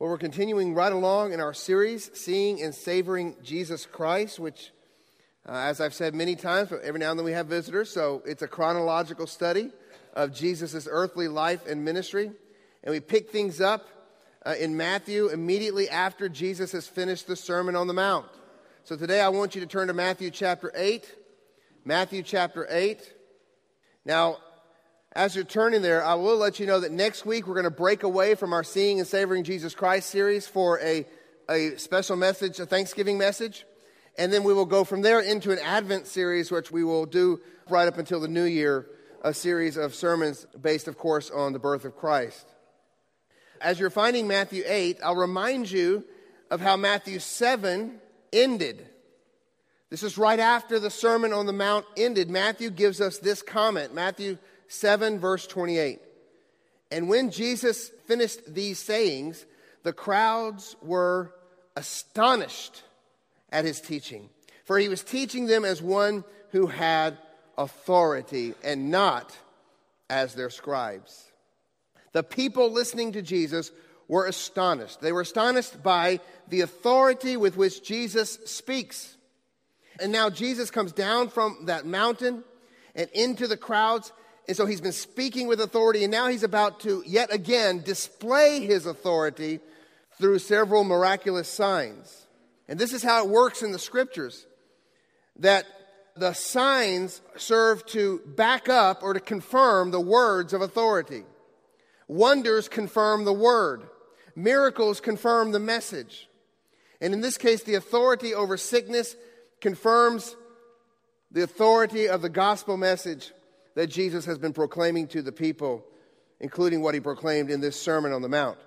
Well, we're continuing right along in our series, Seeing and Savoring Jesus Christ, which, uh, as I've said many times, but every now and then we have visitors, so it's a chronological study of Jesus' earthly life and ministry. And we pick things up uh, in Matthew immediately after Jesus has finished the Sermon on the Mount. So today I want you to turn to Matthew chapter 8. Matthew chapter 8. Now, as you're turning there, I will let you know that next week we're going to break away from our Seeing and Savoring Jesus Christ series for a, a special message, a Thanksgiving message. And then we will go from there into an Advent series, which we will do right up until the new year, a series of sermons based, of course, on the birth of Christ. As you're finding Matthew 8, I'll remind you of how Matthew 7 ended. This is right after the Sermon on the Mount ended. Matthew gives us this comment. Matthew 7, verse 28. And when Jesus finished these sayings, the crowds were astonished at his teaching, for he was teaching them as one who had authority and not as their scribes. The people listening to Jesus were astonished. They were astonished by the authority with which Jesus speaks. And now Jesus comes down from that mountain and into the crowds, and so he's been speaking with authority, and now he's about to yet again display his authority through several miraculous signs. And this is how it works in the scriptures that the signs serve to back up or to confirm the words of authority. Wonders confirm the word, miracles confirm the message. And in this case, the authority over sickness confirms the authority of the gospel message that Jesus has been proclaiming to the people, including what he proclaimed in this Sermon on the Mount.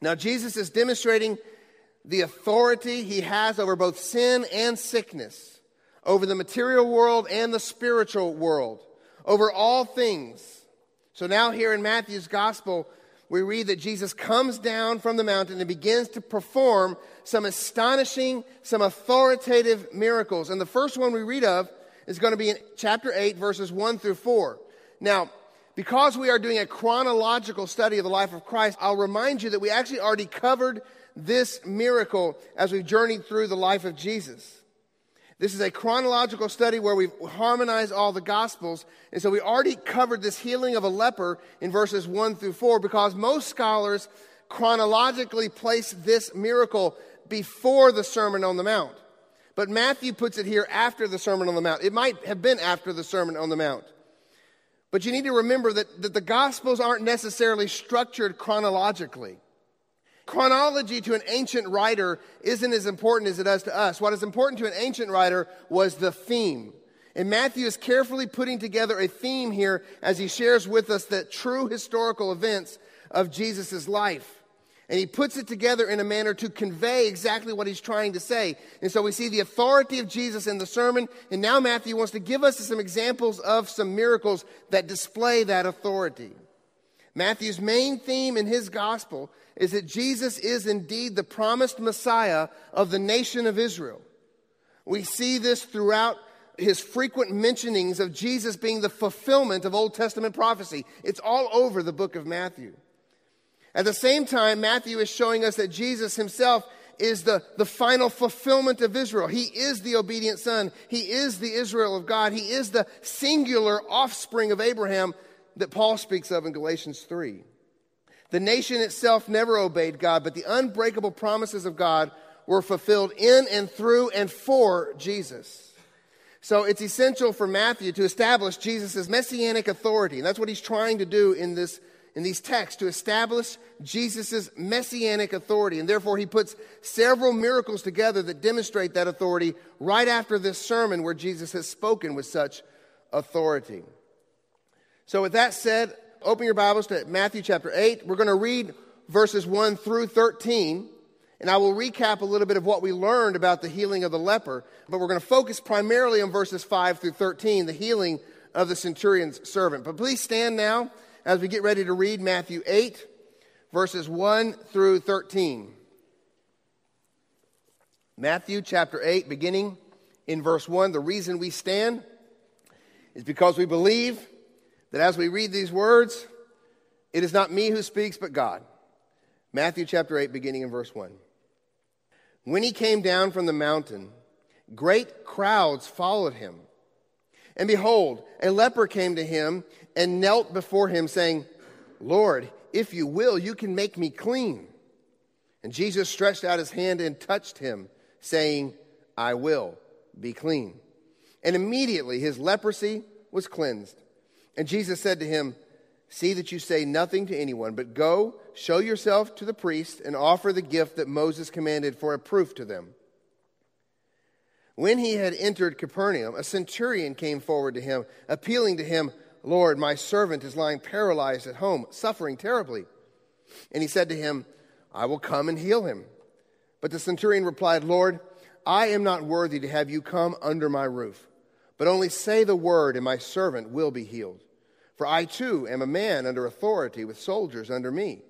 Now, Jesus is demonstrating the authority he has over both sin and sickness, over the material world and the spiritual world, over all things. So now, here in Matthew's gospel, we read that Jesus comes down from the mountain and begins to perform some astonishing, some authoritative miracles. And the first one we read of is going to be in chapter 8, verses 1 through 4. Now, because we are doing a chronological study of the life of Christ, I'll remind you that we actually already covered this miracle as we've journeyed through the life of Jesus. This is a chronological study where we've harmonized all the gospels. And so we already covered this healing of a leper in verses 1 through 4 because most scholars chronologically place this miracle before the Sermon on the Mount. But Matthew puts it here after the Sermon on the Mount. It might have been after the Sermon on the Mount. But you need to remember that, that the Gospels aren't necessarily structured chronologically. Chronology to an ancient writer isn't as important as it is to us. What is important to an ancient writer was the theme. And Matthew is carefully putting together a theme here as he shares with us the true historical events of Jesus' life. And he puts it together in a manner to convey exactly what he's trying to say. And so we see the authority of Jesus in the sermon. And now Matthew wants to give us some examples of some miracles that display that authority. Matthew's main theme in his gospel is that Jesus is indeed the promised Messiah of the nation of Israel. We see this throughout his frequent mentionings of Jesus being the fulfillment of Old Testament prophecy. It's all over the book of Matthew. At the same time, Matthew is showing us that Jesus himself is the, the final fulfillment of Israel. He is the obedient son. He is the Israel of God. He is the singular offspring of Abraham that Paul speaks of in Galatians 3. The nation itself never obeyed God, but the unbreakable promises of God were fulfilled in and through and for Jesus. So it's essential for Matthew to establish Jesus' messianic authority. And that's what he's trying to do in this in these texts to establish Jesus' messianic authority. And therefore, he puts several miracles together that demonstrate that authority right after this sermon where Jesus has spoken with such authority. So, with that said, open your Bibles to Matthew chapter 8. We're going to read verses 1 through 13. And I will recap a little bit of what we learned about the healing of the leper, but we're going to focus primarily on verses 5 through 13, the healing of the centurion's servant. But please stand now as we get ready to read Matthew 8, verses 1 through 13. Matthew chapter 8, beginning in verse 1. The reason we stand is because we believe that as we read these words, it is not me who speaks, but God. Matthew chapter 8, beginning in verse 1. When he came down from the mountain, great crowds followed him. And behold, a leper came to him and knelt before him, saying, Lord, if you will, you can make me clean. And Jesus stretched out his hand and touched him, saying, I will be clean. And immediately his leprosy was cleansed. And Jesus said to him, See that you say nothing to anyone, but go, show yourself to the priest, and offer the gift that Moses commanded for a proof to them. When he had entered Capernaum, a centurion came forward to him, appealing to him, Lord, my servant is lying paralyzed at home, suffering terribly. And he said to him, I will come and heal him. But the centurion replied, Lord, I am not worthy to have you come under my roof, but only say the word, and my servant will be healed. For I too am a man under authority with soldiers under me.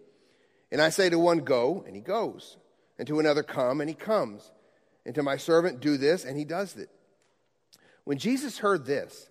And I say to one, Go, and he goes, and to another, Come, and he comes, and to my servant, Do this, and he does it. When Jesus heard this,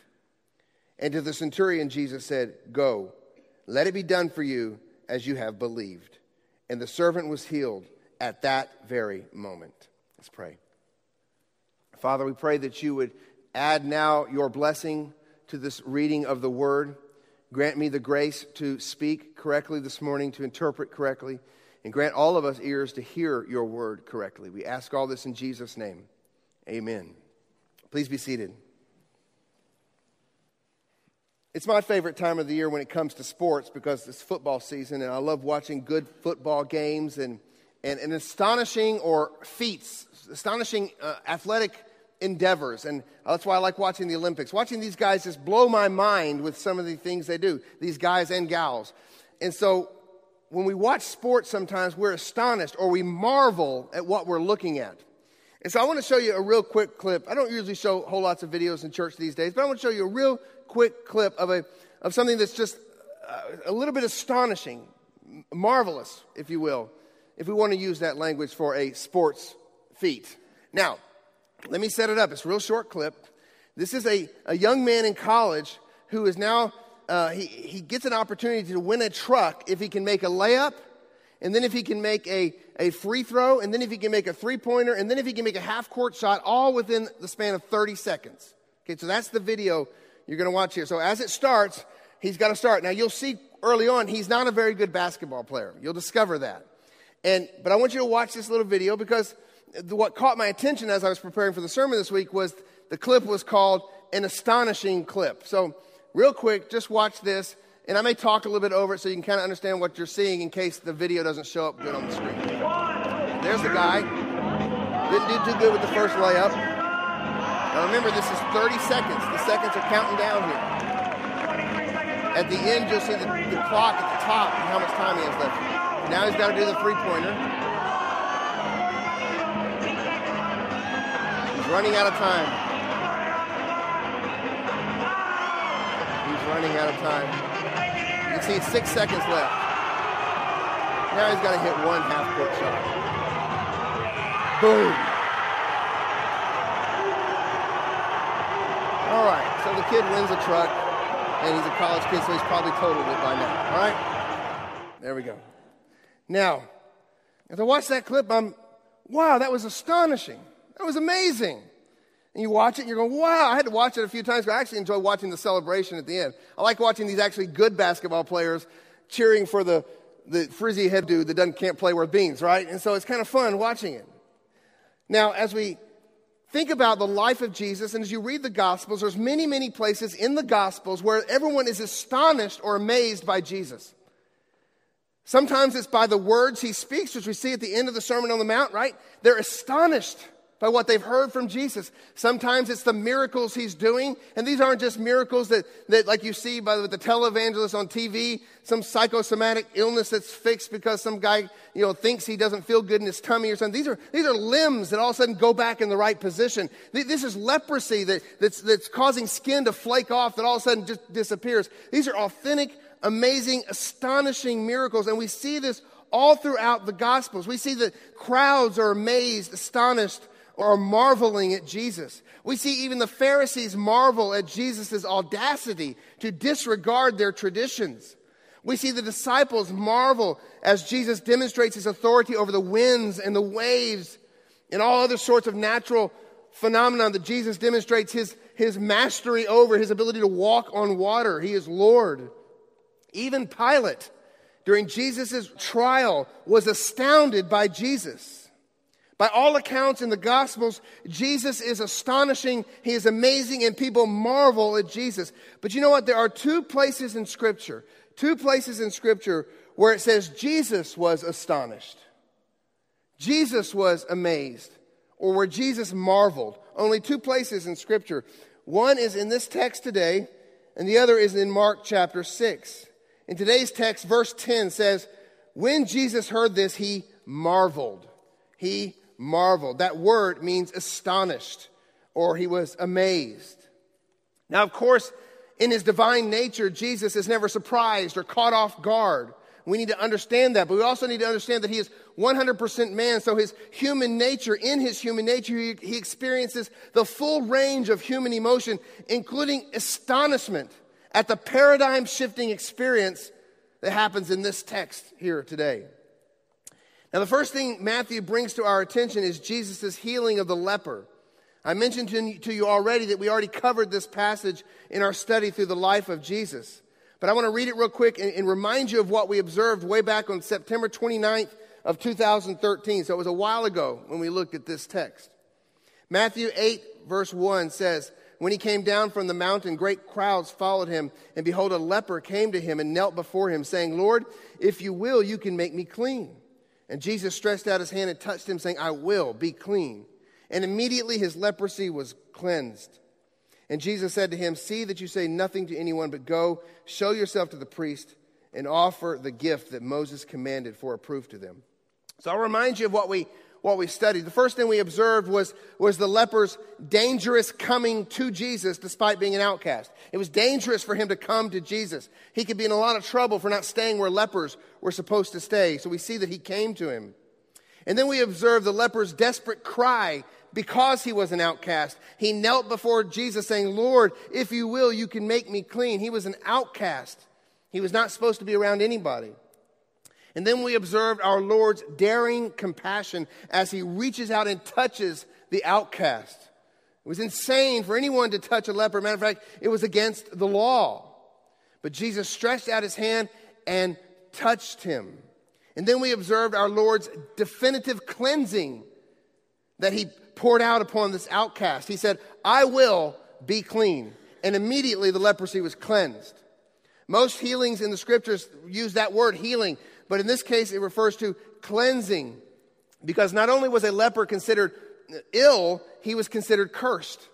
And to the centurion, Jesus said, Go, let it be done for you as you have believed. And the servant was healed at that very moment. Let's pray. Father, we pray that you would add now your blessing to this reading of the word. Grant me the grace to speak correctly this morning, to interpret correctly, and grant all of us ears to hear your word correctly. We ask all this in Jesus' name. Amen. Please be seated. It's my favorite time of the year when it comes to sports because it's football season, and I love watching good football games and, and, and astonishing or feats, astonishing uh, athletic endeavors. And that's why I like watching the Olympics. Watching these guys just blow my mind with some of the things they do, these guys and gals. And so when we watch sports, sometimes we're astonished or we marvel at what we're looking at. And so I want to show you a real quick clip. I don't usually show whole lots of videos in church these days, but I want to show you a real quick clip of, a, of something that's just uh, a little bit astonishing, marvelous, if you will, if we want to use that language for a sports feat. Now, let me set it up. It's a real short clip. This is a, a young man in college who is now, uh, he, he gets an opportunity to win a truck if he can make a layup, and then if he can make a, a free throw, and then if he can make a three pointer, and then if he can make a half court shot, all within the span of 30 seconds. Okay, so that's the video you're going to watch here. So as it starts, he's got to start. Now you'll see early on, he's not a very good basketball player. You'll discover that. And, but I want you to watch this little video because what caught my attention as I was preparing for the sermon this week was the clip was called An Astonishing Clip. So, real quick, just watch this, and I may talk a little bit over it so you can kind of understand what you're seeing in case the video doesn't show up good on the screen. There's the guy. Didn't do too good with the first layup. Now remember, this is 30 seconds. The seconds are counting down here. At the end, you'll see the, the clock at the top and how much time he has left. Now he's got to do the three pointer. He's running out of time. He's running out of time. You can see six seconds left. Now he's got to hit one half court shot. Boom. All right, so the kid wins a truck, and he's a college kid, so he's probably totaled it by now. All right? There we go. Now, as I watch that clip, I'm, wow, that was astonishing. That was amazing. And you watch it and you're going, wow, I had to watch it a few times, but I actually enjoy watching the celebration at the end. I like watching these actually good basketball players cheering for the, the frizzy head dude that doesn't, can't play worth beans, right? And so it's kind of fun watching it. Now, as we think about the life of Jesus, and as you read the Gospels, there's many, many places in the Gospels where everyone is astonished or amazed by Jesus. Sometimes it's by the words he speaks, which we see at the end of the Sermon on the Mount, right? They're astonished by what they've heard from Jesus. Sometimes it's the miracles he's doing, and these aren't just miracles that, that like you see by the, the televangelist on TV, some psychosomatic illness that's fixed because some guy, you know, thinks he doesn't feel good in his tummy or something. These are, these are limbs that all of a sudden go back in the right position. This is leprosy that, that's, that's causing skin to flake off that all of a sudden just disappears. These are authentic, amazing, astonishing miracles, and we see this all throughout the Gospels. We see that crowds are amazed, astonished, or marveling at Jesus. We see even the Pharisees marvel at Jesus' audacity to disregard their traditions. We see the disciples marvel as Jesus demonstrates his authority over the winds and the waves and all other sorts of natural phenomena that Jesus demonstrates his, his mastery over, his ability to walk on water. He is Lord. Even Pilate, during Jesus' trial, was astounded by Jesus. By all accounts in the Gospels, Jesus is astonishing, he is amazing, and people marvel at Jesus. But you know what? There are two places in Scripture, two places in Scripture where it says Jesus was astonished, Jesus was amazed, or where Jesus marveled. Only two places in Scripture. One is in this text today, and the other is in Mark chapter 6. In today's text, verse 10 says, When Jesus heard this, he marveled. He marveled. That word means astonished or he was amazed. Now, of course, in his divine nature, Jesus is never surprised or caught off guard. We need to understand that, but we also need to understand that he is 100% man. So his human nature, in his human nature, he, he experiences the full range of human emotion, including astonishment at the paradigm shifting experience that happens in this text here today. Now, the first thing Matthew brings to our attention is Jesus' healing of the leper. I mentioned to you already that we already covered this passage in our study through the life of Jesus. But I want to read it real quick and, and remind you of what we observed way back on September 29th of 2013. So it was a while ago when we looked at this text. Matthew 8, verse 1 says, When he came down from the mountain, great crowds followed him, and behold, a leper came to him and knelt before him, saying, Lord, if you will, you can make me clean. And Jesus stretched out his hand and touched him, saying, I will be clean. And immediately his leprosy was cleansed. And Jesus said to him, See that you say nothing to anyone, but go, show yourself to the priest, and offer the gift that Moses commanded for a proof to them. So I'll remind you of what we what we studied. The first thing we observed was, was the leper's dangerous coming to Jesus despite being an outcast. It was dangerous for him to come to Jesus. He could be in a lot of trouble for not staying where lepers were supposed to stay. So we see that he came to him. And then we observe the leper's desperate cry because he was an outcast. He knelt before Jesus saying, Lord, if you will, you can make me clean. He was an outcast. He was not supposed to be around anybody. And then we observed our Lord's daring compassion as he reaches out and touches the outcast. It was insane for anyone to touch a leper. Matter of fact, it was against the law. But Jesus stretched out his hand and touched him. And then we observed our Lord's definitive cleansing that he poured out upon this outcast. He said, I will be clean. And immediately the leprosy was cleansed. Most healings in the scriptures use that word healing but in this case, it refers to cleansing. Because not only was a leper considered ill, he was considered cursed.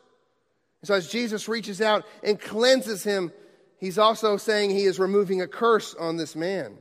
So as Jesus reaches out and cleanses him, he's also saying he is removing a curse on this man.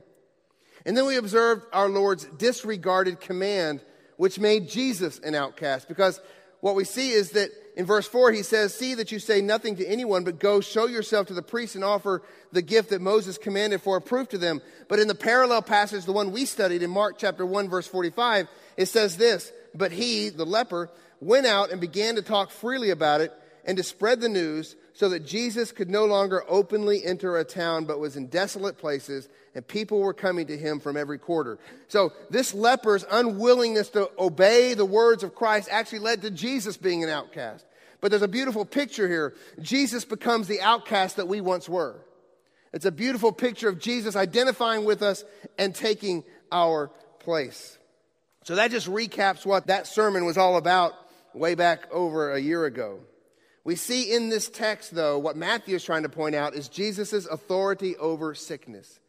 And then we observed our Lord's disregarded command, which made Jesus an outcast. Because what we see is that in verse 4, he says, See that you say nothing to anyone, but go show yourself to the priest and offer the gift that Moses commanded for a proof to them. But in the parallel passage, the one we studied in Mark chapter 1, verse 45, it says this But he, the leper, went out and began to talk freely about it and to spread the news so that Jesus could no longer openly enter a town but was in desolate places and people were coming to him from every quarter. So this leper's unwillingness to obey the words of Christ actually led to Jesus being an outcast. But there's a beautiful picture here. Jesus becomes the outcast that we once were. It's a beautiful picture of Jesus identifying with us and taking our place. So that just recaps what that sermon was all about way back over a year ago. We see in this text, though, what Matthew is trying to point out is Jesus' authority over sickness.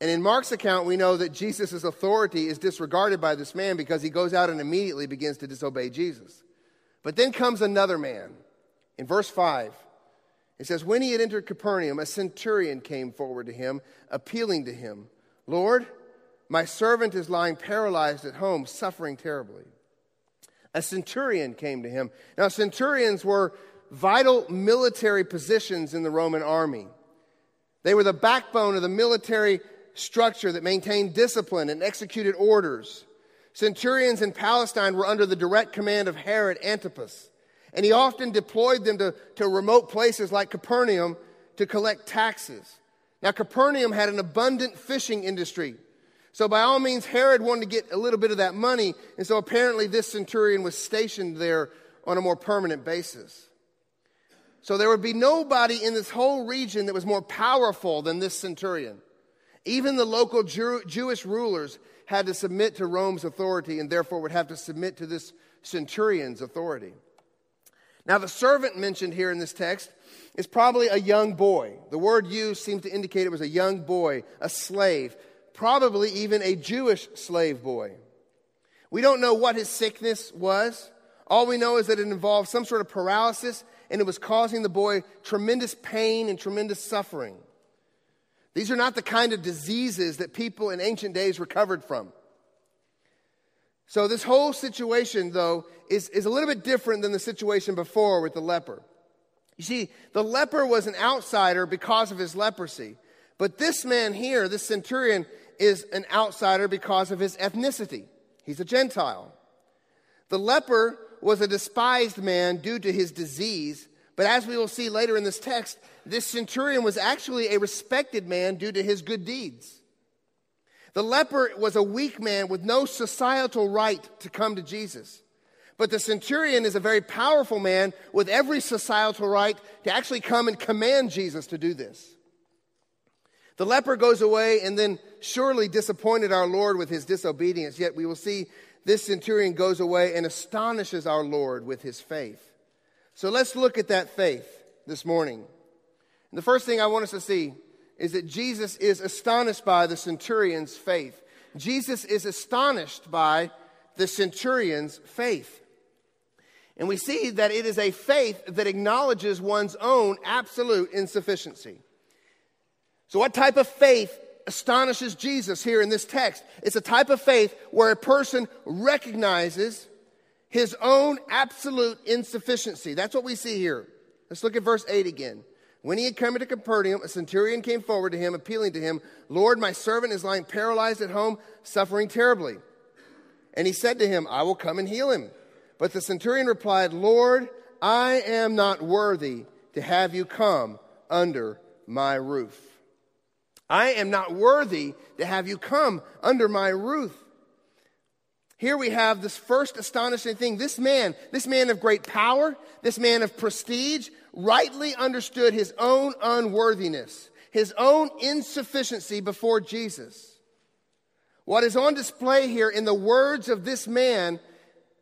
And in Mark's account, we know that Jesus' authority is disregarded by this man because he goes out and immediately begins to disobey Jesus. But then comes another man. In verse 5, it says, When he had entered Capernaum, a centurion came forward to him, appealing to him, Lord, my servant is lying paralyzed at home, suffering terribly. A centurion came to him. Now, centurions were vital military positions in the Roman army. They were the backbone of the military structure that maintained discipline and executed orders. Centurions in Palestine were under the direct command of Herod Antipas, and he often deployed them to, to remote places like Capernaum to collect taxes. Now, Capernaum had an abundant fishing industry. So, by all means, Herod wanted to get a little bit of that money, and so apparently this centurion was stationed there on a more permanent basis. So, there would be nobody in this whole region that was more powerful than this centurion. Even the local Jew- Jewish rulers had to submit to Rome's authority and therefore would have to submit to this centurion's authority. Now, the servant mentioned here in this text is probably a young boy. The word used seems to indicate it was a young boy, a slave, probably even a Jewish slave boy. We don't know what his sickness was. All we know is that it involved some sort of paralysis and it was causing the boy tremendous pain and tremendous suffering. These are not the kind of diseases that people in ancient days recovered from. So, this whole situation, though, is, is a little bit different than the situation before with the leper. You see, the leper was an outsider because of his leprosy. But this man here, this centurion, is an outsider because of his ethnicity. He's a Gentile. The leper was a despised man due to his disease, but as we will see later in this text, this centurion was actually a respected man due to his good deeds. The leper was a weak man with no societal right to come to Jesus. But the centurion is a very powerful man with every societal right to actually come and command Jesus to do this. The leper goes away and then surely disappointed our Lord with his disobedience, yet we will see this centurion goes away and astonishes our Lord with his faith. So let's look at that faith this morning. And the first thing I want us to see is that Jesus is astonished by the centurion's faith. Jesus is astonished by the centurion's faith. And we see that it is a faith that acknowledges one's own absolute insufficiency. So, what type of faith astonishes Jesus here in this text? It's a type of faith where a person recognizes his own absolute insufficiency. That's what we see here. Let's look at verse 8 again. When he had come into Capernaum, a centurion came forward to him, appealing to him, Lord, my servant is lying paralyzed at home, suffering terribly. And he said to him, I will come and heal him. But the centurion replied, Lord, I am not worthy to have you come under my roof. I am not worthy to have you come under my roof. Here we have this first astonishing thing. This man, this man of great power, this man of prestige, rightly understood his own unworthiness, his own insufficiency before Jesus. What is on display here in the words of this man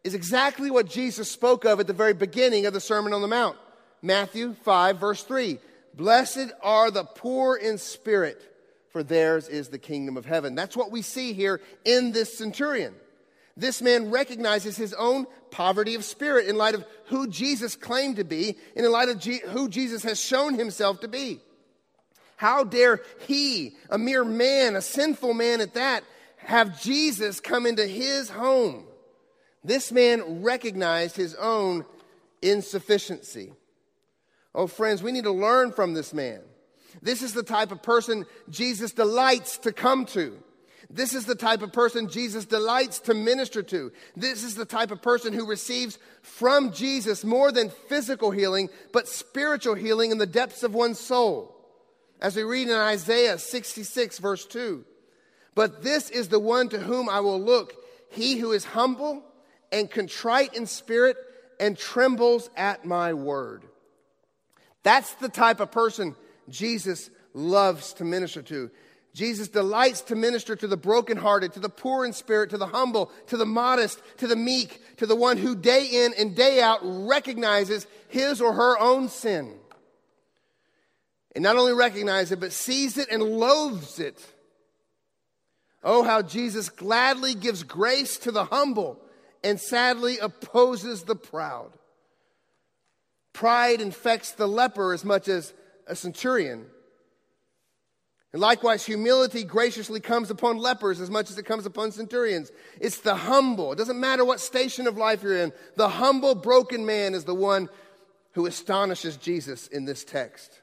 is exactly what Jesus spoke of at the very beginning of the Sermon on the Mount. Matthew 5, verse 3. Blessed are the poor in spirit, for theirs is the kingdom of heaven. That's what we see here in this centurion. This man recognizes his own poverty of spirit in light of who Jesus claimed to be and in light of G- who Jesus has shown himself to be. How dare he, a mere man, a sinful man at that, have Jesus come into his home? This man recognized his own insufficiency. Oh, friends, we need to learn from this man. This is the type of person Jesus delights to come to. This is the type of person Jesus delights to minister to. This is the type of person who receives from Jesus more than physical healing, but spiritual healing in the depths of one's soul. As we read in Isaiah 66, verse 2. But this is the one to whom I will look, he who is humble and contrite in spirit and trembles at my word. That's the type of person Jesus loves to minister to. Jesus delights to minister to the brokenhearted, to the poor in spirit, to the humble, to the modest, to the meek, to the one who day in and day out recognizes his or her own sin. And not only recognizes it, but sees it and loathes it. Oh, how Jesus gladly gives grace to the humble and sadly opposes the proud. Pride infects the leper as much as a centurion. And likewise, humility graciously comes upon lepers as much as it comes upon centurions. It's the humble. It doesn't matter what station of life you're in. The humble, broken man is the one who astonishes Jesus in this text.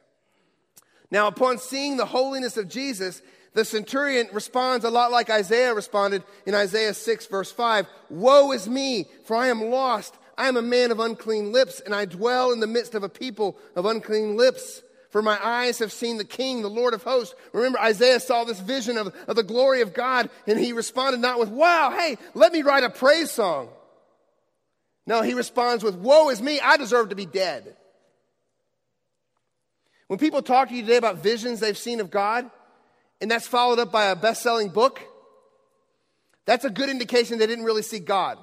Now, upon seeing the holiness of Jesus, the centurion responds a lot like Isaiah responded in Isaiah 6, verse 5 Woe is me, for I am lost. I am a man of unclean lips, and I dwell in the midst of a people of unclean lips. For my eyes have seen the King, the Lord of hosts. Remember, Isaiah saw this vision of, of the glory of God, and he responded not with, Wow, hey, let me write a praise song. No, he responds with, Woe is me, I deserve to be dead. When people talk to you today about visions they've seen of God, and that's followed up by a best selling book, that's a good indication they didn't really see God.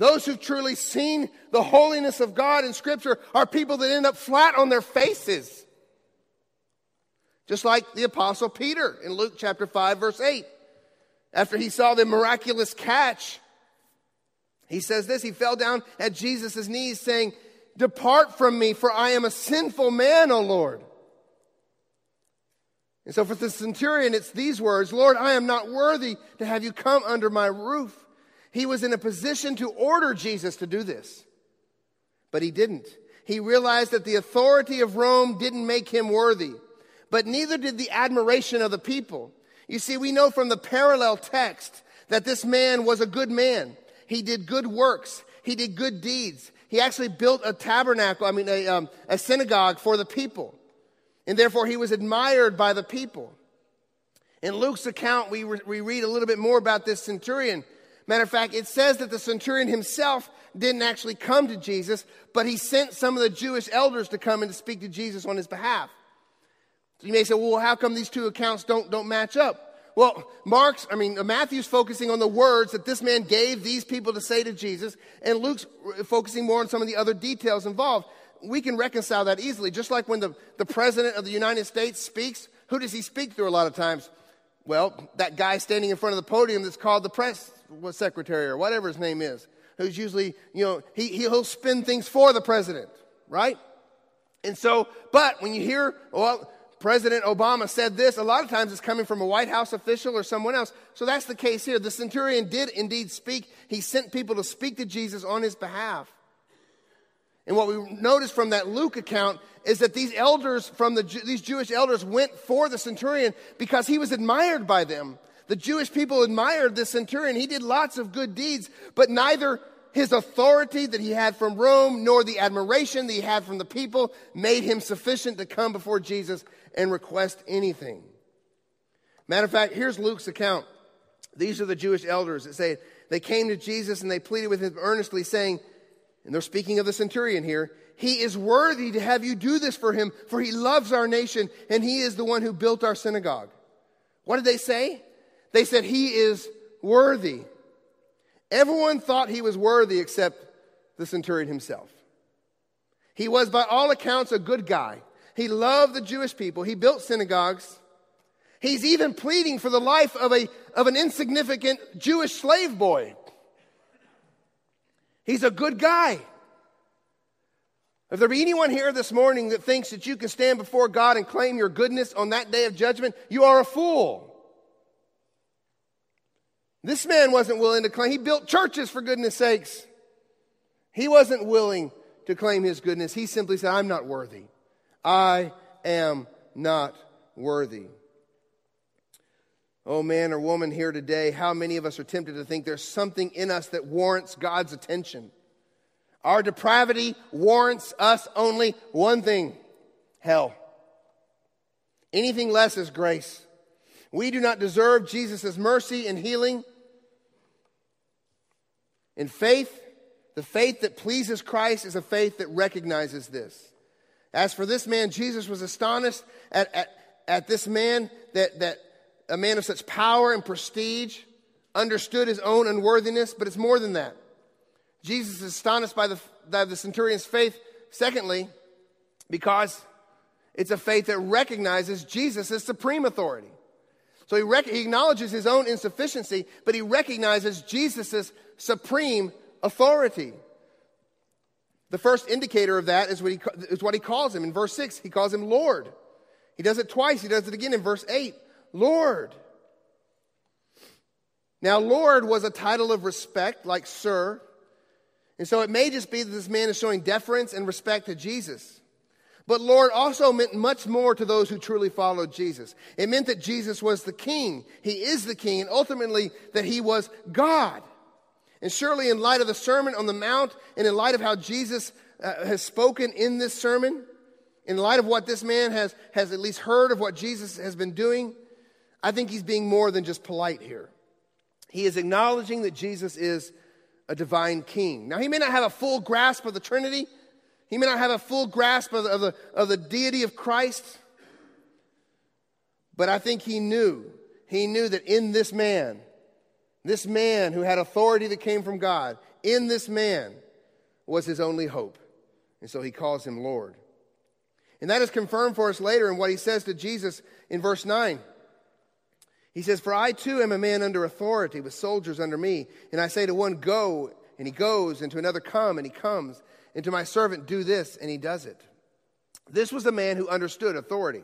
Those who've truly seen the holiness of God in Scripture are people that end up flat on their faces. Just like the Apostle Peter in Luke chapter 5, verse 8. After he saw the miraculous catch, he says this He fell down at Jesus' knees, saying, Depart from me, for I am a sinful man, O Lord. And so for the centurion, it's these words Lord, I am not worthy to have you come under my roof. He was in a position to order Jesus to do this, but he didn't. He realized that the authority of Rome didn't make him worthy, but neither did the admiration of the people. You see, we know from the parallel text that this man was a good man. He did good works. He did good deeds. He actually built a tabernacle, I mean, a, um, a synagogue for the people. And therefore, he was admired by the people. In Luke's account, we, re- we read a little bit more about this centurion. Matter of fact, it says that the centurion himself didn't actually come to Jesus, but he sent some of the Jewish elders to come and to speak to Jesus on his behalf. So you may say, well, how come these two accounts don't, don't match up? Well, Mark's, I mean, Matthew's focusing on the words that this man gave these people to say to Jesus, and Luke's focusing more on some of the other details involved. We can reconcile that easily. Just like when the, the president of the United States speaks, who does he speak through a lot of times? Well, that guy standing in front of the podium that's called the press secretary or whatever his name is, who's usually, you know, he, he'll spin things for the president, right? And so, but when you hear, well, President Obama said this, a lot of times it's coming from a White House official or someone else. So that's the case here. The centurion did indeed speak. He sent people to speak to Jesus on his behalf. And what we notice from that Luke account is that these elders from the, these Jewish elders went for the centurion because he was admired by them. The Jewish people admired this centurion. He did lots of good deeds, but neither his authority that he had from Rome nor the admiration that he had from the people made him sufficient to come before Jesus and request anything. Matter of fact, here's Luke's account. These are the Jewish elders that say they came to Jesus and they pleaded with him earnestly, saying, and they're speaking of the centurion here, he is worthy to have you do this for him, for he loves our nation and he is the one who built our synagogue. What did they say? They said, He is worthy. Everyone thought he was worthy except the centurion himself. He was, by all accounts, a good guy. He loved the Jewish people. He built synagogues. He's even pleading for the life of, a, of an insignificant Jewish slave boy. He's a good guy. If there be anyone here this morning that thinks that you can stand before God and claim your goodness on that day of judgment, you are a fool. This man wasn't willing to claim, he built churches for goodness sakes. He wasn't willing to claim his goodness. He simply said, I'm not worthy. I am not worthy. Oh, man or woman here today, how many of us are tempted to think there's something in us that warrants God's attention? Our depravity warrants us only one thing hell. Anything less is grace. We do not deserve Jesus' mercy and healing. In faith, the faith that pleases Christ is a faith that recognizes this. As for this man, Jesus was astonished at, at, at this man, that, that a man of such power and prestige understood his own unworthiness, but it's more than that. Jesus is astonished by the, by the centurion's faith, secondly, because it's a faith that recognizes Jesus as supreme authority. So he, rec- he acknowledges his own insufficiency, but he recognizes Jesus' supreme authority. The first indicator of that is what, he, is what he calls him. In verse 6, he calls him Lord. He does it twice. He does it again in verse 8 Lord. Now, Lord was a title of respect, like Sir. And so it may just be that this man is showing deference and respect to Jesus. But Lord also meant much more to those who truly followed Jesus. It meant that Jesus was the king. He is the king, and ultimately that he was God. And surely, in light of the Sermon on the Mount, and in light of how Jesus uh, has spoken in this sermon, in light of what this man has, has at least heard of what Jesus has been doing, I think he's being more than just polite here. He is acknowledging that Jesus is a divine king. Now, he may not have a full grasp of the Trinity, he may not have a full grasp of the, of the, of the deity of Christ, but I think he knew. He knew that in this man, this man who had authority that came from God, in this man was his only hope. And so he calls him Lord. And that is confirmed for us later in what he says to Jesus in verse 9. He says, For I too am a man under authority with soldiers under me. And I say to one, Go, and he goes, and to another, Come, and he comes. And to my servant, Do this, and he does it. This was a man who understood authority.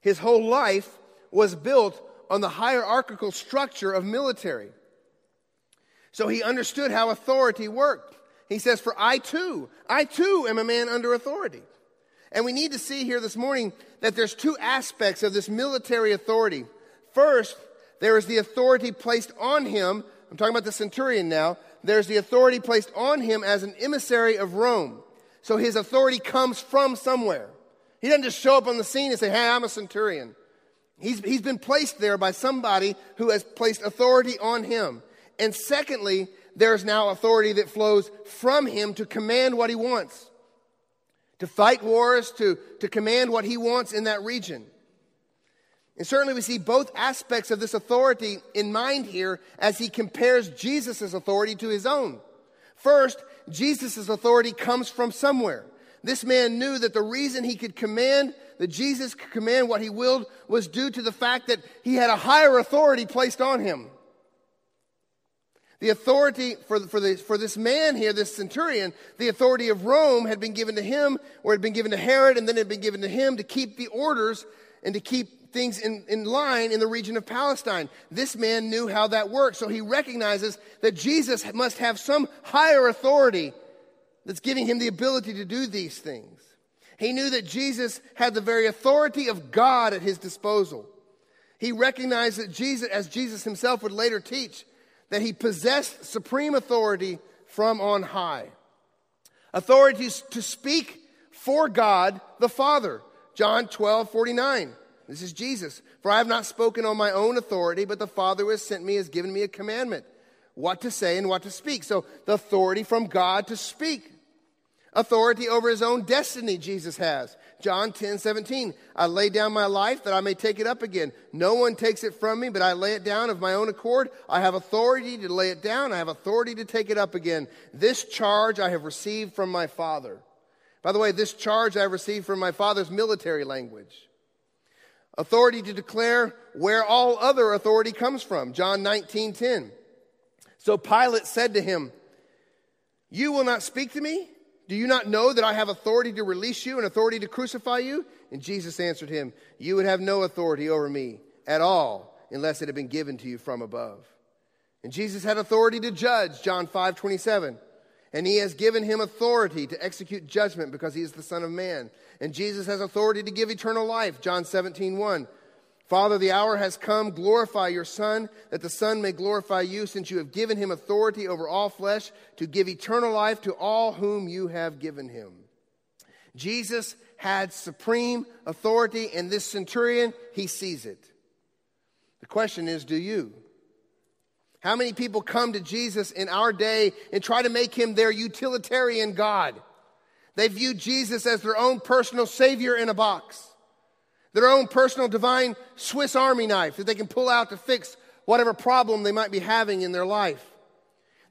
His whole life was built on the hierarchical structure of military. So he understood how authority worked. He says, For I too, I too am a man under authority. And we need to see here this morning that there's two aspects of this military authority. First, there is the authority placed on him. I'm talking about the centurion now. There's the authority placed on him as an emissary of Rome. So his authority comes from somewhere. He doesn't just show up on the scene and say, Hey, I'm a centurion. He's, he's been placed there by somebody who has placed authority on him. And secondly, there's now authority that flows from him to command what he wants, to fight wars, to, to command what he wants in that region. And certainly we see both aspects of this authority in mind here as he compares Jesus' authority to his own. First, Jesus' authority comes from somewhere. This man knew that the reason he could command that Jesus could command what he willed was due to the fact that he had a higher authority placed on him. The authority for, for, the, for this man here, this centurion, the authority of Rome had been given to him, or had been given to Herod, and then had been given to him to keep the orders and to keep things in, in line in the region of Palestine. This man knew how that worked, so he recognizes that Jesus must have some higher authority that's giving him the ability to do these things. He knew that Jesus had the very authority of God at his disposal. He recognized that Jesus, as Jesus himself would later teach, that he possessed supreme authority from on high. Authority to speak for God the Father. John 12, 49. This is Jesus. For I have not spoken on my own authority, but the Father who has sent me has given me a commandment what to say and what to speak. So the authority from God to speak. Authority over his own destiny, Jesus has. John 10 17. I lay down my life that I may take it up again. No one takes it from me, but I lay it down of my own accord. I have authority to lay it down. I have authority to take it up again. This charge I have received from my Father. By the way, this charge I have received from my Father's military language. Authority to declare where all other authority comes from. John 19 10. So Pilate said to him, You will not speak to me? Do you not know that I have authority to release you and authority to crucify you? And Jesus answered him, You would have no authority over me at all unless it had been given to you from above. And Jesus had authority to judge, John 5 27. And he has given him authority to execute judgment because he is the Son of Man. And Jesus has authority to give eternal life, John 17 1. Father, the hour has come. Glorify your Son, that the Son may glorify you, since you have given him authority over all flesh to give eternal life to all whom you have given him. Jesus had supreme authority, and this centurion, he sees it. The question is do you? How many people come to Jesus in our day and try to make him their utilitarian God? They view Jesus as their own personal savior in a box their own personal divine Swiss army knife that they can pull out to fix whatever problem they might be having in their life.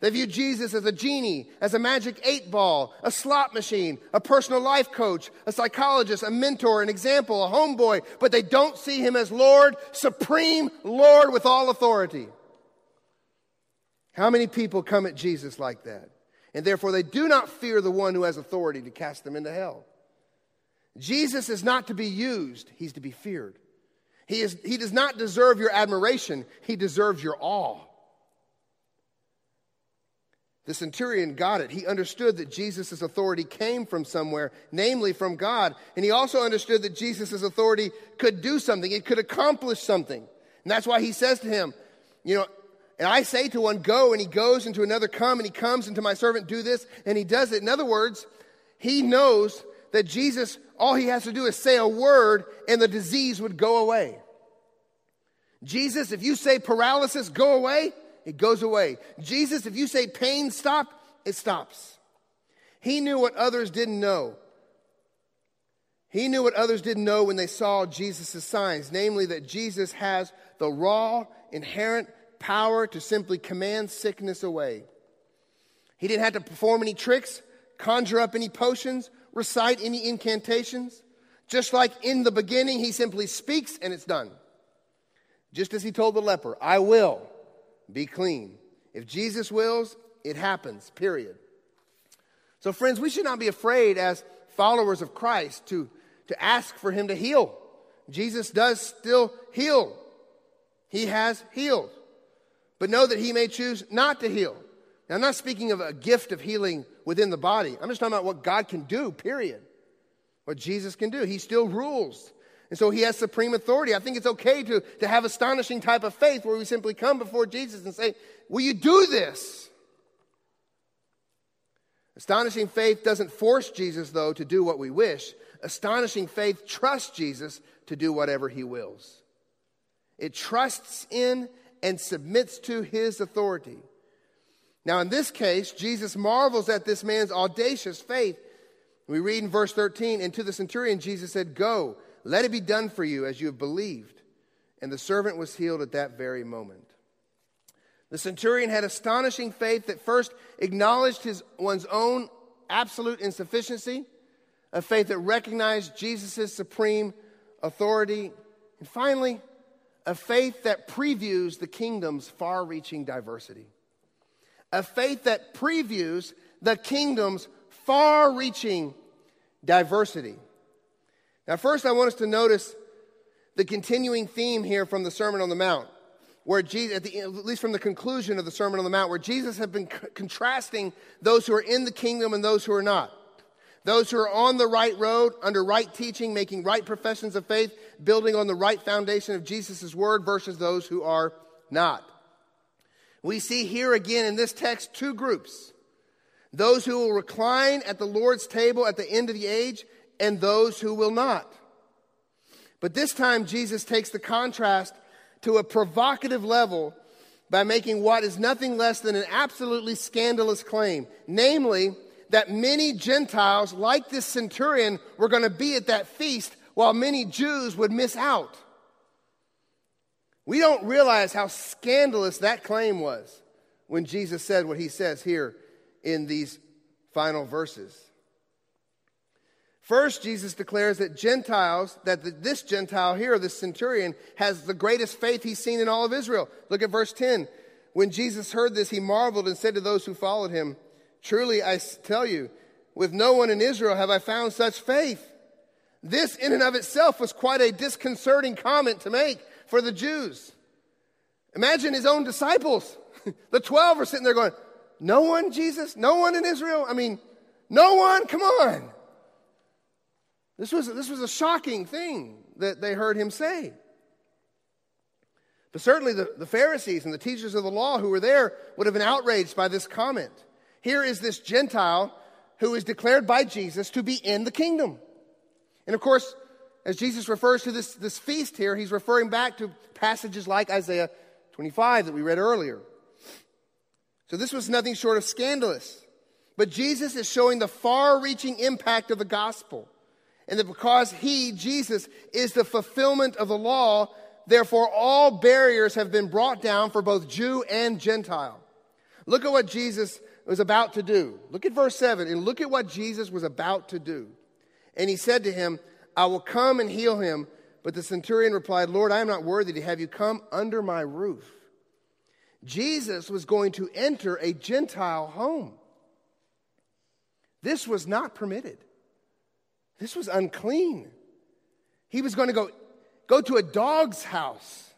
They view Jesus as a genie, as a magic eight ball, a slot machine, a personal life coach, a psychologist, a mentor, an example, a homeboy, but they don't see him as Lord, supreme Lord with all authority. How many people come at Jesus like that? And therefore, they do not fear the one who has authority to cast them into hell. Jesus is not to be used, he's to be feared. He, is, he does not deserve your admiration, he deserves your awe. The centurion got it. He understood that Jesus' authority came from somewhere, namely from God. And he also understood that Jesus' authority could do something, it could accomplish something. And that's why he says to him, You know, and I say to one, Go, and he goes, and to another, Come, and he comes, and to my servant, Do this, and he does it. In other words, he knows that Jesus, all he has to do is say a word, and the disease would go away. Jesus, if you say paralysis, go away, it goes away. Jesus, if you say pain, stop, it stops. He knew what others didn't know. He knew what others didn't know when they saw Jesus' signs, namely that Jesus has the raw, inherent power to simply command sickness away. He didn't have to perform any tricks, conjure up any potions, recite any incantations. Just like in the beginning, he simply speaks and it's done. Just as he told the leper, I will be clean. If Jesus wills, it happens, period. So, friends, we should not be afraid as followers of Christ to, to ask for him to heal. Jesus does still heal, he has healed. But know that he may choose not to heal. Now, I'm not speaking of a gift of healing within the body. I'm just talking about what God can do, period. What Jesus can do. He still rules. And so he has supreme authority. I think it's okay to, to have astonishing type of faith where we simply come before Jesus and say, Will you do this? Astonishing faith doesn't force Jesus, though, to do what we wish. Astonishing faith trusts Jesus to do whatever he wills. It trusts in and submits to his authority. Now, in this case, Jesus marvels at this man's audacious faith. We read in verse 13, and to the centurion, Jesus said, Go let it be done for you as you have believed. And the servant was healed at that very moment. The centurion had astonishing faith that first acknowledged his one's own absolute insufficiency, a faith that recognized Jesus' supreme authority, and finally, a faith that previews the kingdom's far reaching diversity. A faith that previews the kingdom's far reaching diversity. Now, first, I want us to notice the continuing theme here from the Sermon on the Mount, where Jesus, at, the, at least from the conclusion of the Sermon on the Mount, where Jesus has been c- contrasting those who are in the kingdom and those who are not. Those who are on the right road, under right teaching, making right professions of faith, building on the right foundation of Jesus' word, versus those who are not. We see here again in this text two groups those who will recline at the Lord's table at the end of the age, and those who will not. But this time, Jesus takes the contrast to a provocative level by making what is nothing less than an absolutely scandalous claim, namely, that many Gentiles, like this centurion, were going to be at that feast while many Jews would miss out. We don't realize how scandalous that claim was when Jesus said what he says here in these final verses. First, Jesus declares that Gentiles, that this Gentile here, this centurion, has the greatest faith he's seen in all of Israel. Look at verse 10. When Jesus heard this, he marveled and said to those who followed him, Truly I tell you, with no one in Israel have I found such faith. This, in and of itself, was quite a disconcerting comment to make for the Jews. Imagine his own disciples. the 12 are sitting there going, No one, Jesus? No one in Israel? I mean, no one? Come on. This was, this was a shocking thing that they heard him say. But certainly the, the Pharisees and the teachers of the law who were there would have been outraged by this comment. Here is this Gentile who is declared by Jesus to be in the kingdom. And of course, as Jesus refers to this, this feast here, he's referring back to passages like Isaiah 25 that we read earlier. So this was nothing short of scandalous. But Jesus is showing the far reaching impact of the gospel and that because he, Jesus, is the fulfillment of the law, therefore all barriers have been brought down for both Jew and Gentile. Look at what Jesus was about to do. Look at verse 7 and look at what Jesus was about to do. And he said to him, I will come and heal him. But the centurion replied, Lord, I am not worthy to have you come under my roof. Jesus was going to enter a Gentile home. This was not permitted. This was unclean. He was going to go, go to a dog's house.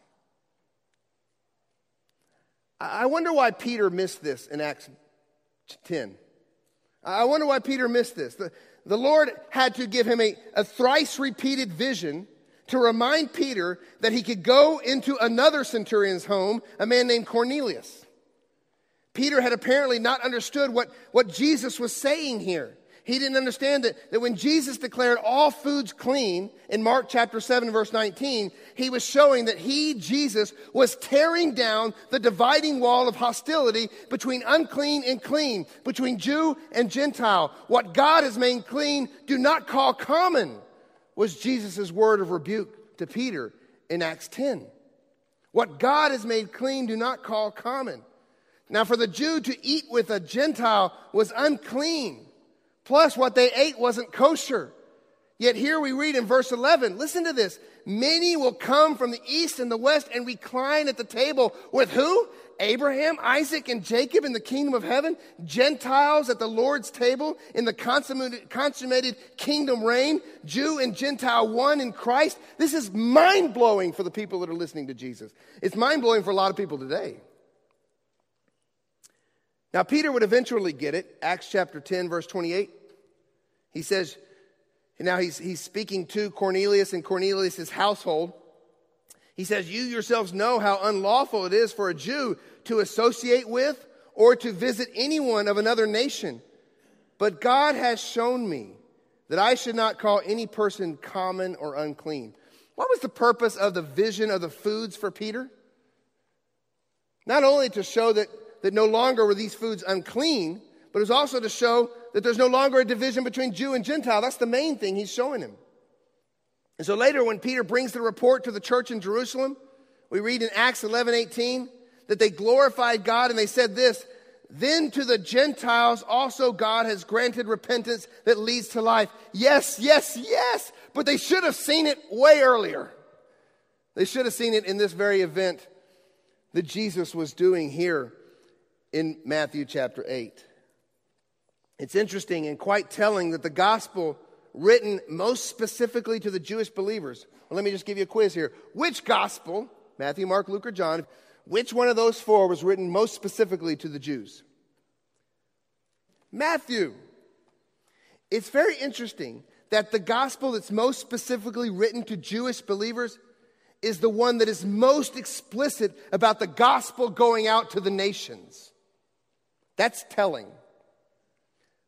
I wonder why Peter missed this in Acts 10. I wonder why Peter missed this. The, the Lord had to give him a, a thrice repeated vision to remind Peter that he could go into another centurion's home, a man named Cornelius. Peter had apparently not understood what, what Jesus was saying here. He didn't understand that, that when Jesus declared all foods clean in Mark chapter 7, verse 19, he was showing that he, Jesus, was tearing down the dividing wall of hostility between unclean and clean, between Jew and Gentile. What God has made clean, do not call common, was Jesus' word of rebuke to Peter in Acts 10. What God has made clean, do not call common. Now, for the Jew to eat with a Gentile was unclean. Plus, what they ate wasn't kosher. Yet here we read in verse 11, listen to this. Many will come from the east and the west and recline at the table with who? Abraham, Isaac, and Jacob in the kingdom of heaven, Gentiles at the Lord's table in the consummated, kingdom reign, Jew and Gentile one in Christ. This is mind blowing for the people that are listening to Jesus. It's mind blowing for a lot of people today. Now, Peter would eventually get it. Acts chapter 10, verse 28. He says, now he's, he's speaking to Cornelius and Cornelius' household. He says, You yourselves know how unlawful it is for a Jew to associate with or to visit anyone of another nation. But God has shown me that I should not call any person common or unclean. What was the purpose of the vision of the foods for Peter? Not only to show that that no longer were these foods unclean, but it was also to show that there's no longer a division between Jew and Gentile. That's the main thing he's showing him. And so later, when Peter brings the report to the church in Jerusalem, we read in Acts 11 18 that they glorified God and they said this Then to the Gentiles also God has granted repentance that leads to life. Yes, yes, yes. But they should have seen it way earlier. They should have seen it in this very event that Jesus was doing here in Matthew chapter 8. It's interesting and quite telling that the gospel written most specifically to the Jewish believers. Well, let me just give you a quiz here. Which gospel, Matthew, Mark, Luke, or John, which one of those four was written most specifically to the Jews? Matthew. It's very interesting that the gospel that's most specifically written to Jewish believers is the one that is most explicit about the gospel going out to the nations. That's telling.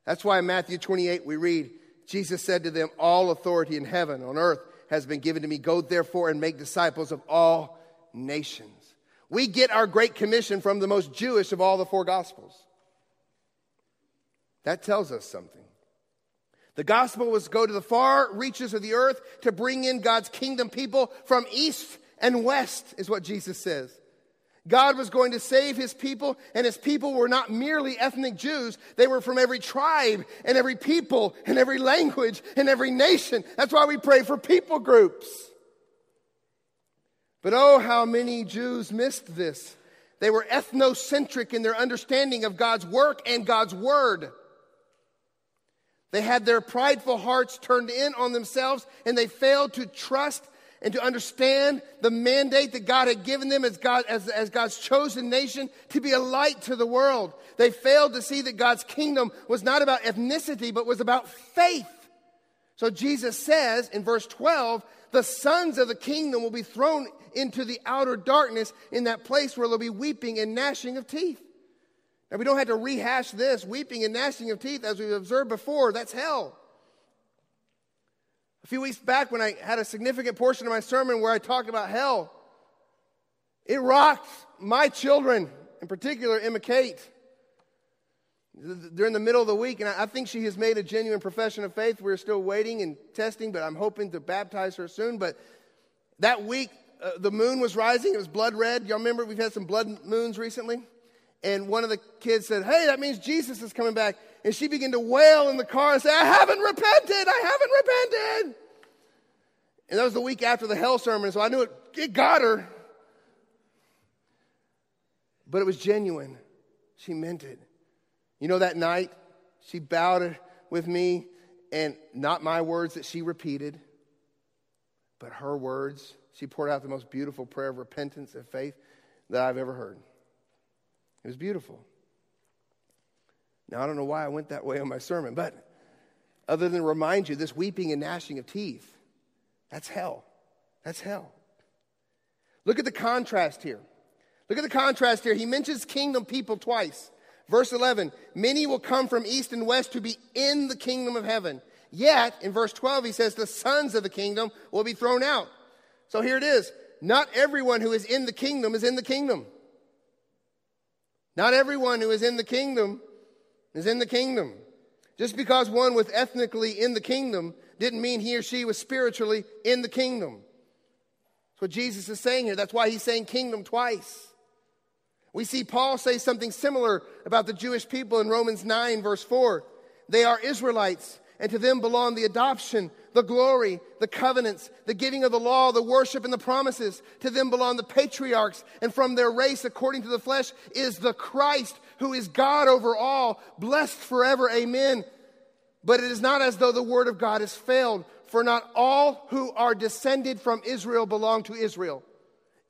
That's why in Matthew 28 we read, Jesus said to them, All authority in heaven, on earth, has been given to me. Go therefore and make disciples of all nations. We get our great commission from the most Jewish of all the four gospels. That tells us something. The gospel was to go to the far reaches of the earth to bring in God's kingdom people from east and west, is what Jesus says. God was going to save his people, and his people were not merely ethnic Jews. They were from every tribe and every people and every language and every nation. That's why we pray for people groups. But oh, how many Jews missed this. They were ethnocentric in their understanding of God's work and God's word. They had their prideful hearts turned in on themselves, and they failed to trust and to understand the mandate that God had given them as, God, as, as God's chosen nation to be a light to the world. They failed to see that God's kingdom was not about ethnicity, but was about faith. So Jesus says in verse 12, the sons of the kingdom will be thrown into the outer darkness in that place where there'll be weeping and gnashing of teeth. Now, we don't have to rehash this. Weeping and gnashing of teeth, as we've observed before, that's hell. A few weeks back, when I had a significant portion of my sermon where I talked about hell, it rocked my children, in particular, Emma Kate, during the middle of the week. And I think she has made a genuine profession of faith. We're still waiting and testing, but I'm hoping to baptize her soon. But that week, uh, the moon was rising. It was blood red. Y'all remember we've had some blood moons recently? and one of the kids said, Hey, that means Jesus is coming back. And she began to wail in the car and say, I haven't repented, I haven't repented. And that was the week after the hell sermon, so I knew it, it got her. But it was genuine. She meant it. You know, that night, she bowed with me, and not my words that she repeated, but her words. She poured out the most beautiful prayer of repentance and faith that I've ever heard. It was beautiful. Now, I don't know why I went that way on my sermon, but other than remind you, this weeping and gnashing of teeth, that's hell. That's hell. Look at the contrast here. Look at the contrast here. He mentions kingdom people twice. Verse 11, many will come from east and west to be in the kingdom of heaven. Yet, in verse 12, he says, the sons of the kingdom will be thrown out. So here it is. Not everyone who is in the kingdom is in the kingdom. Not everyone who is in the kingdom is in the kingdom. Just because one was ethnically in the kingdom didn't mean he or she was spiritually in the kingdom. That's what Jesus is saying here. That's why he's saying kingdom twice. We see Paul say something similar about the Jewish people in Romans 9, verse 4. They are Israelites, and to them belong the adoption, the glory, the covenants, the giving of the law, the worship, and the promises. To them belong the patriarchs, and from their race, according to the flesh, is the Christ, who is God over all, blessed forever. Amen. But it is not as though the word of God has failed, for not all who are descended from Israel belong to Israel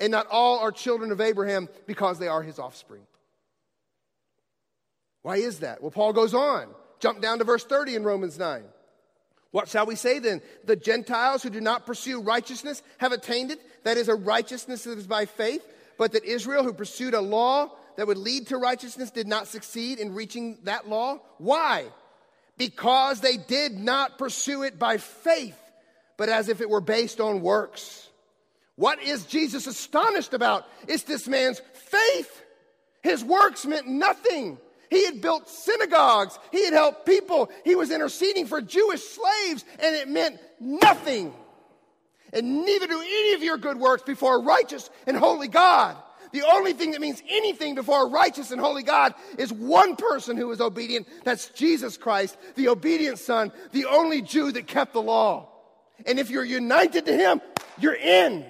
and not all are children of Abraham because they are his offspring. Why is that? Well, Paul goes on. Jump down to verse 30 in Romans 9. What shall we say then? The Gentiles who do not pursue righteousness have attained it. That is a righteousness that is by faith. But that Israel, who pursued a law that would lead to righteousness, did not succeed in reaching that law. Why? Because they did not pursue it by faith, but as if it were based on works. What is Jesus astonished about? It's this man's faith. His works meant nothing. He had built synagogues, he had helped people, he was interceding for Jewish slaves, and it meant nothing. And neither do any of your good works before a righteous and holy God. The only thing that means anything before a righteous and holy God is one person who is obedient. That's Jesus Christ, the obedient Son, the only Jew that kept the law. And if you're united to Him, you're in.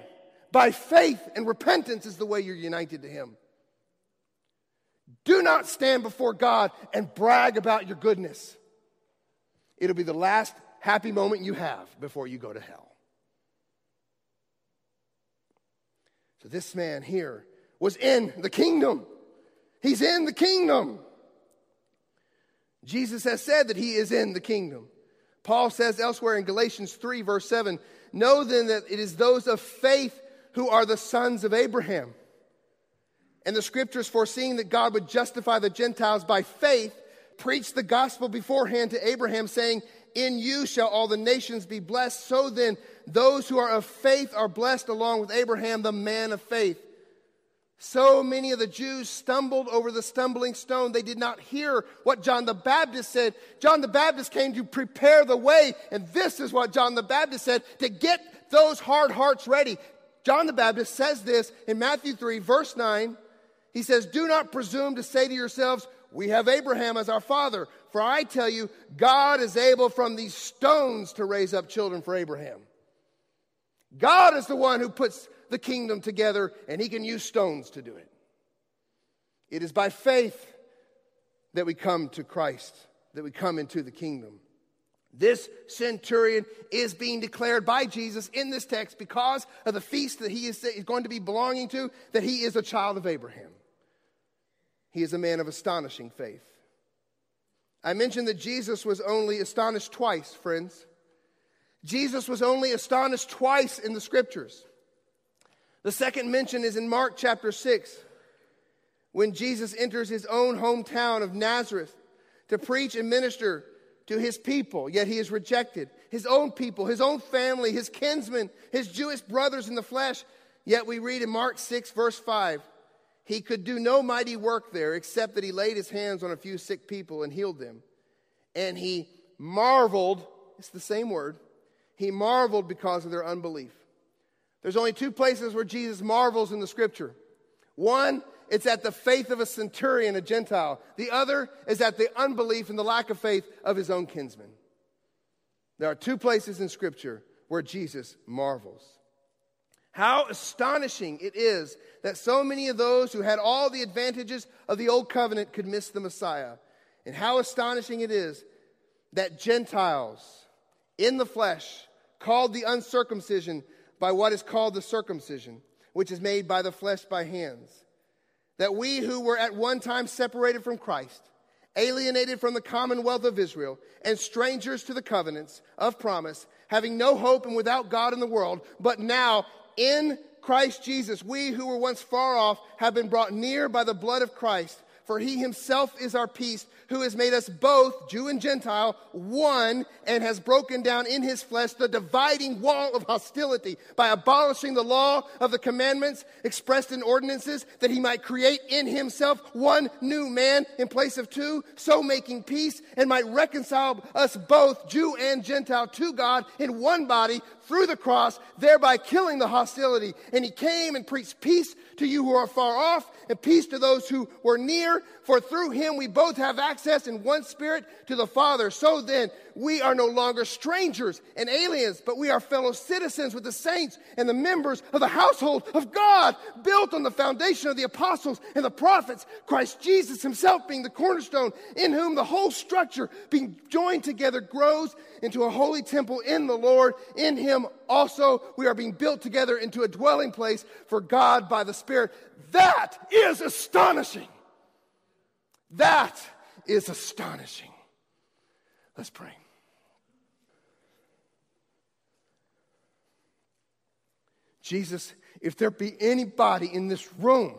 By faith and repentance is the way you're united to Him. Do not stand before God and brag about your goodness. It'll be the last happy moment you have before you go to hell. So, this man here was in the kingdom. He's in the kingdom. Jesus has said that he is in the kingdom. Paul says elsewhere in Galatians 3, verse 7 Know then that it is those of faith who are the sons of Abraham. And the scriptures, foreseeing that God would justify the Gentiles by faith, preached the gospel beforehand to Abraham, saying, In you shall all the nations be blessed. So then, those who are of faith are blessed along with Abraham, the man of faith. So many of the Jews stumbled over the stumbling stone. They did not hear what John the Baptist said. John the Baptist came to prepare the way, and this is what John the Baptist said to get those hard hearts ready, John the Baptist says this in Matthew 3, verse 9. He says, Do not presume to say to yourselves, We have Abraham as our father. For I tell you, God is able from these stones to raise up children for Abraham. God is the one who puts the kingdom together, and he can use stones to do it. It is by faith that we come to Christ, that we come into the kingdom. This centurion is being declared by Jesus in this text because of the feast that he is going to be belonging to, that he is a child of Abraham. He is a man of astonishing faith. I mentioned that Jesus was only astonished twice, friends. Jesus was only astonished twice in the scriptures. The second mention is in Mark chapter 6, when Jesus enters his own hometown of Nazareth to preach and minister to his people, yet he is rejected. His own people, his own family, his kinsmen, his Jewish brothers in the flesh. Yet we read in Mark 6, verse 5, he could do no mighty work there except that he laid his hands on a few sick people and healed them. And he marveled, it's the same word, he marveled because of their unbelief. There's only two places where Jesus marvels in the scripture. One it's at the faith of a centurion, a Gentile. The other is at the unbelief and the lack of faith of his own kinsman. There are two places in Scripture where Jesus marvels. How astonishing it is that so many of those who had all the advantages of the old covenant could miss the Messiah. And how astonishing it is that Gentiles in the flesh, called the uncircumcision by what is called the circumcision, which is made by the flesh by hands, that we who were at one time separated from Christ, alienated from the commonwealth of Israel, and strangers to the covenants of promise, having no hope and without God in the world, but now in Christ Jesus, we who were once far off have been brought near by the blood of Christ. For he himself is our peace, who has made us both, Jew and Gentile, one, and has broken down in his flesh the dividing wall of hostility by abolishing the law of the commandments expressed in ordinances, that he might create in himself one new man in place of two, so making peace, and might reconcile us both, Jew and Gentile, to God in one body through the cross, thereby killing the hostility. And he came and preached peace to you who are far off and peace to those who were near. For through him we both have access in one spirit to the Father. So then, we are no longer strangers and aliens, but we are fellow citizens with the saints and the members of the household of God, built on the foundation of the apostles and the prophets, Christ Jesus himself being the cornerstone, in whom the whole structure, being joined together, grows into a holy temple in the Lord. In him also we are being built together into a dwelling place for God by the Spirit. That is astonishing. That is astonishing. Let's pray. Jesus, if there be anybody in this room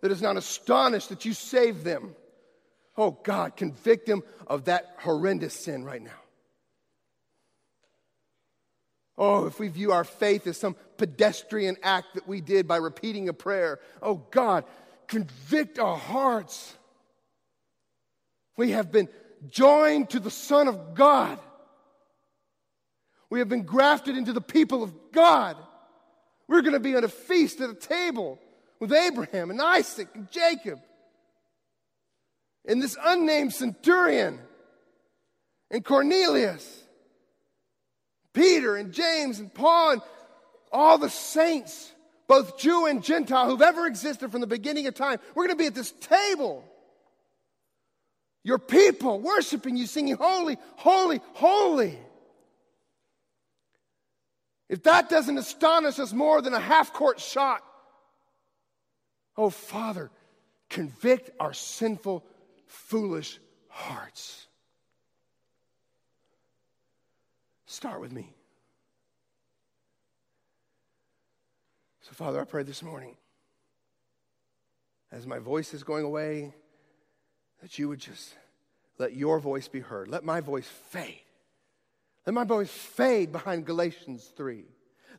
that is not astonished that you saved them, oh God, convict them of that horrendous sin right now. Oh, if we view our faith as some pedestrian act that we did by repeating a prayer, oh God, convict our hearts. We have been joined to the Son of God. We have been grafted into the people of God. We're going to be at a feast at a table with Abraham and Isaac and Jacob and this unnamed centurion and Cornelius, Peter and James and Paul and all the saints, both Jew and Gentile, who've ever existed from the beginning of time. We're going to be at this table. Your people worshiping you, singing, Holy, Holy, Holy. If that doesn't astonish us more than a half court shot, oh, Father, convict our sinful, foolish hearts. Start with me. So, Father, I pray this morning, as my voice is going away, that you would just let your voice be heard. Let my voice fade. Let my voice fade behind Galatians 3.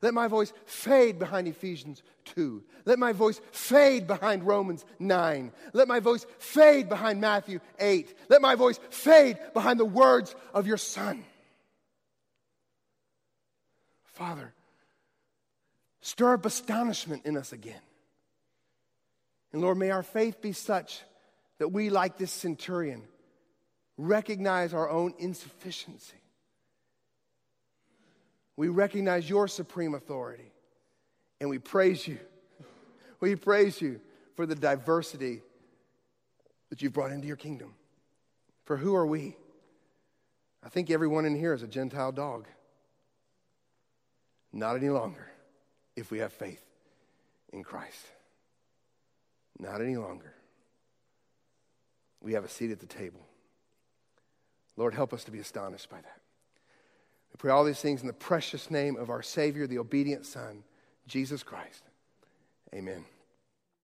Let my voice fade behind Ephesians 2. Let my voice fade behind Romans 9. Let my voice fade behind Matthew 8. Let my voice fade behind the words of your Son. Father, stir up astonishment in us again. And Lord, may our faith be such that we, like this centurion, recognize our own insufficiency we recognize your supreme authority and we praise you. We praise you for the diversity that you've brought into your kingdom. For who are we? I think everyone in here is a Gentile dog. Not any longer if we have faith in Christ. Not any longer. We have a seat at the table. Lord, help us to be astonished by that. Pray all these things in the precious name of our Savior, the obedient Son, Jesus Christ. Amen.